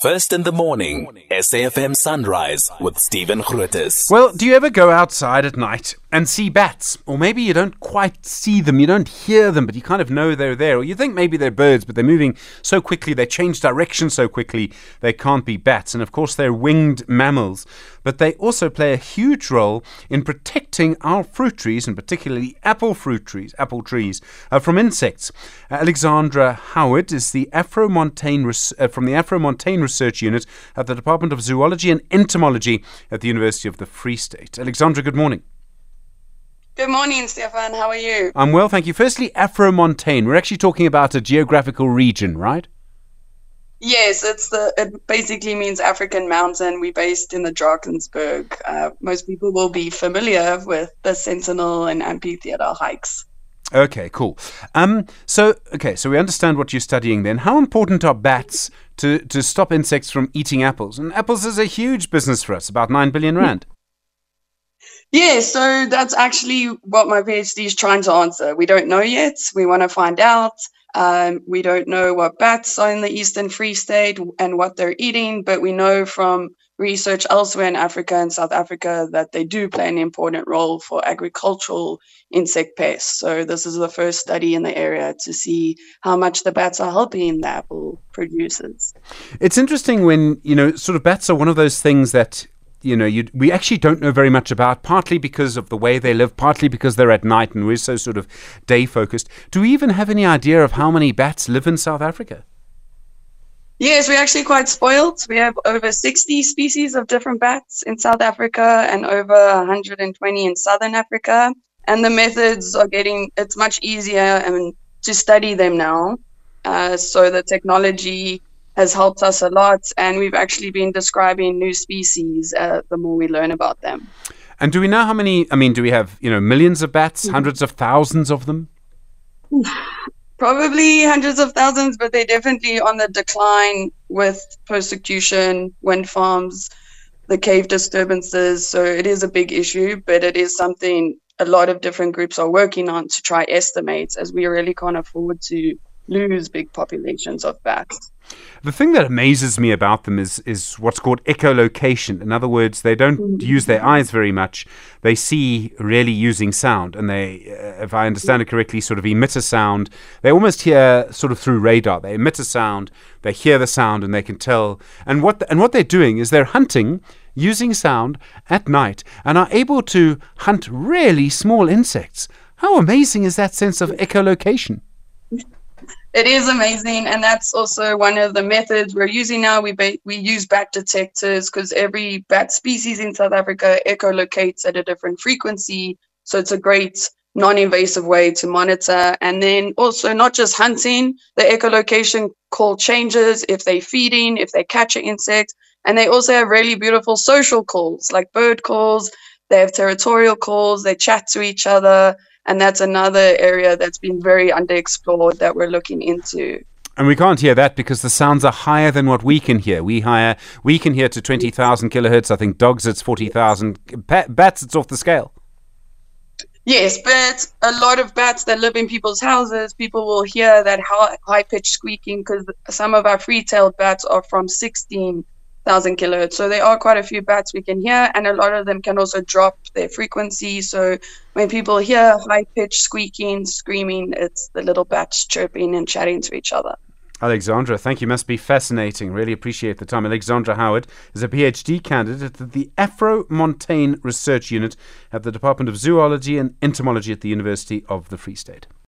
First in the morning, SAFM Sunrise with Stephen Grootes. Well, do you ever go outside at night and see bats? Or maybe you don't quite see them, you don't hear them, but you kind of know they're there. Or you think maybe they're birds, but they're moving so quickly, they change direction so quickly, they can't be bats. And of course, they're winged mammals. But they also play a huge role in protecting our fruit trees, and particularly apple fruit trees, apple trees, uh, from insects. Alexandra Howard is the Afro-Montane res- uh, from the Afro-Montane Research Unit at the Department of Zoology and Entomology at the University of the Free State. Alexandra, good morning. Good morning, Stefan. How are you? I'm well, thank you. Firstly, Afro-Montane. We're actually talking about a geographical region, right? Yes, it's the. It basically means African mountain. We're based in the Drakensberg. Uh, most people will be familiar with the Sentinel and Amphitheater hikes. Okay, cool. Um, so okay, so we understand what you're studying. Then, how important are bats to to stop insects from eating apples? And apples is a huge business for us, about nine billion rand. Yeah, so that's actually what my PhD is trying to answer. We don't know yet. We want to find out. Um, we don't know what bats are in the Eastern Free State and what they're eating, but we know from research elsewhere in Africa and South Africa that they do play an important role for agricultural insect pests. So this is the first study in the area to see how much the bats are helping the apple producers. It's interesting when you know, sort of bats are one of those things that you know, we actually don't know very much about, partly because of the way they live, partly because they're at night and we're so sort of day focused. Do we even have any idea of how many bats live in South Africa? Yes, we're actually quite spoiled. We have over 60 species of different bats in South Africa and over 120 in Southern Africa. And the methods are getting, it's much easier um, to study them now. Uh, so the technology has helped us a lot. And we've actually been describing new species uh, the more we learn about them. And do we know how many? I mean, do we have you know millions of bats, mm-hmm. hundreds of thousands of them? Probably hundreds of thousands, but they're definitely on the decline with persecution, wind farms, the cave disturbances. So it is a big issue, but it is something a lot of different groups are working on to try estimates, as we really can't afford to lose big populations of bats. The thing that amazes me about them is is what's called echolocation. In other words, they don't mm-hmm. use their eyes very much. They see really using sound, and they, uh, if I understand it correctly, sort of emit a sound. They almost hear sort of through radar. They emit a sound, they hear the sound, and they can tell. And what the, and what they're doing is they're hunting using sound at night, and are able to hunt really small insects. How amazing is that sense of echolocation? It is amazing and that's also one of the methods we're using now. We ba- we use bat detectors because every bat species in south africa echolocates at a different frequency so it's a great non-invasive way to monitor. And then also not just hunting the echolocation call changes if they're feeding if they catch an insect. And they also have really beautiful social calls like bird calls they have territorial calls they chat to each other and that's another area that's been very underexplored that we're looking into. And we can't hear that because the sounds are higher than what we can hear. We higher, we can hear to 20,000 kilohertz. I think dogs it's 40,000. Bats it's off the scale. Yes, but a lot of bats that live in people's houses, people will hear that high pitched squeaking because some of our free tailed bats are from 16 thousand kilohertz. So there are quite a few bats we can hear, and a lot of them can also drop their frequency. So when people hear high pitched squeaking, screaming, it's the little bats chirping and chatting to each other. Alexandra, thank you. Must be fascinating. Really appreciate the time. Alexandra Howard is a PhD candidate at the Afro-Montane Research Unit at the Department of Zoology and Entomology at the University of the Free State.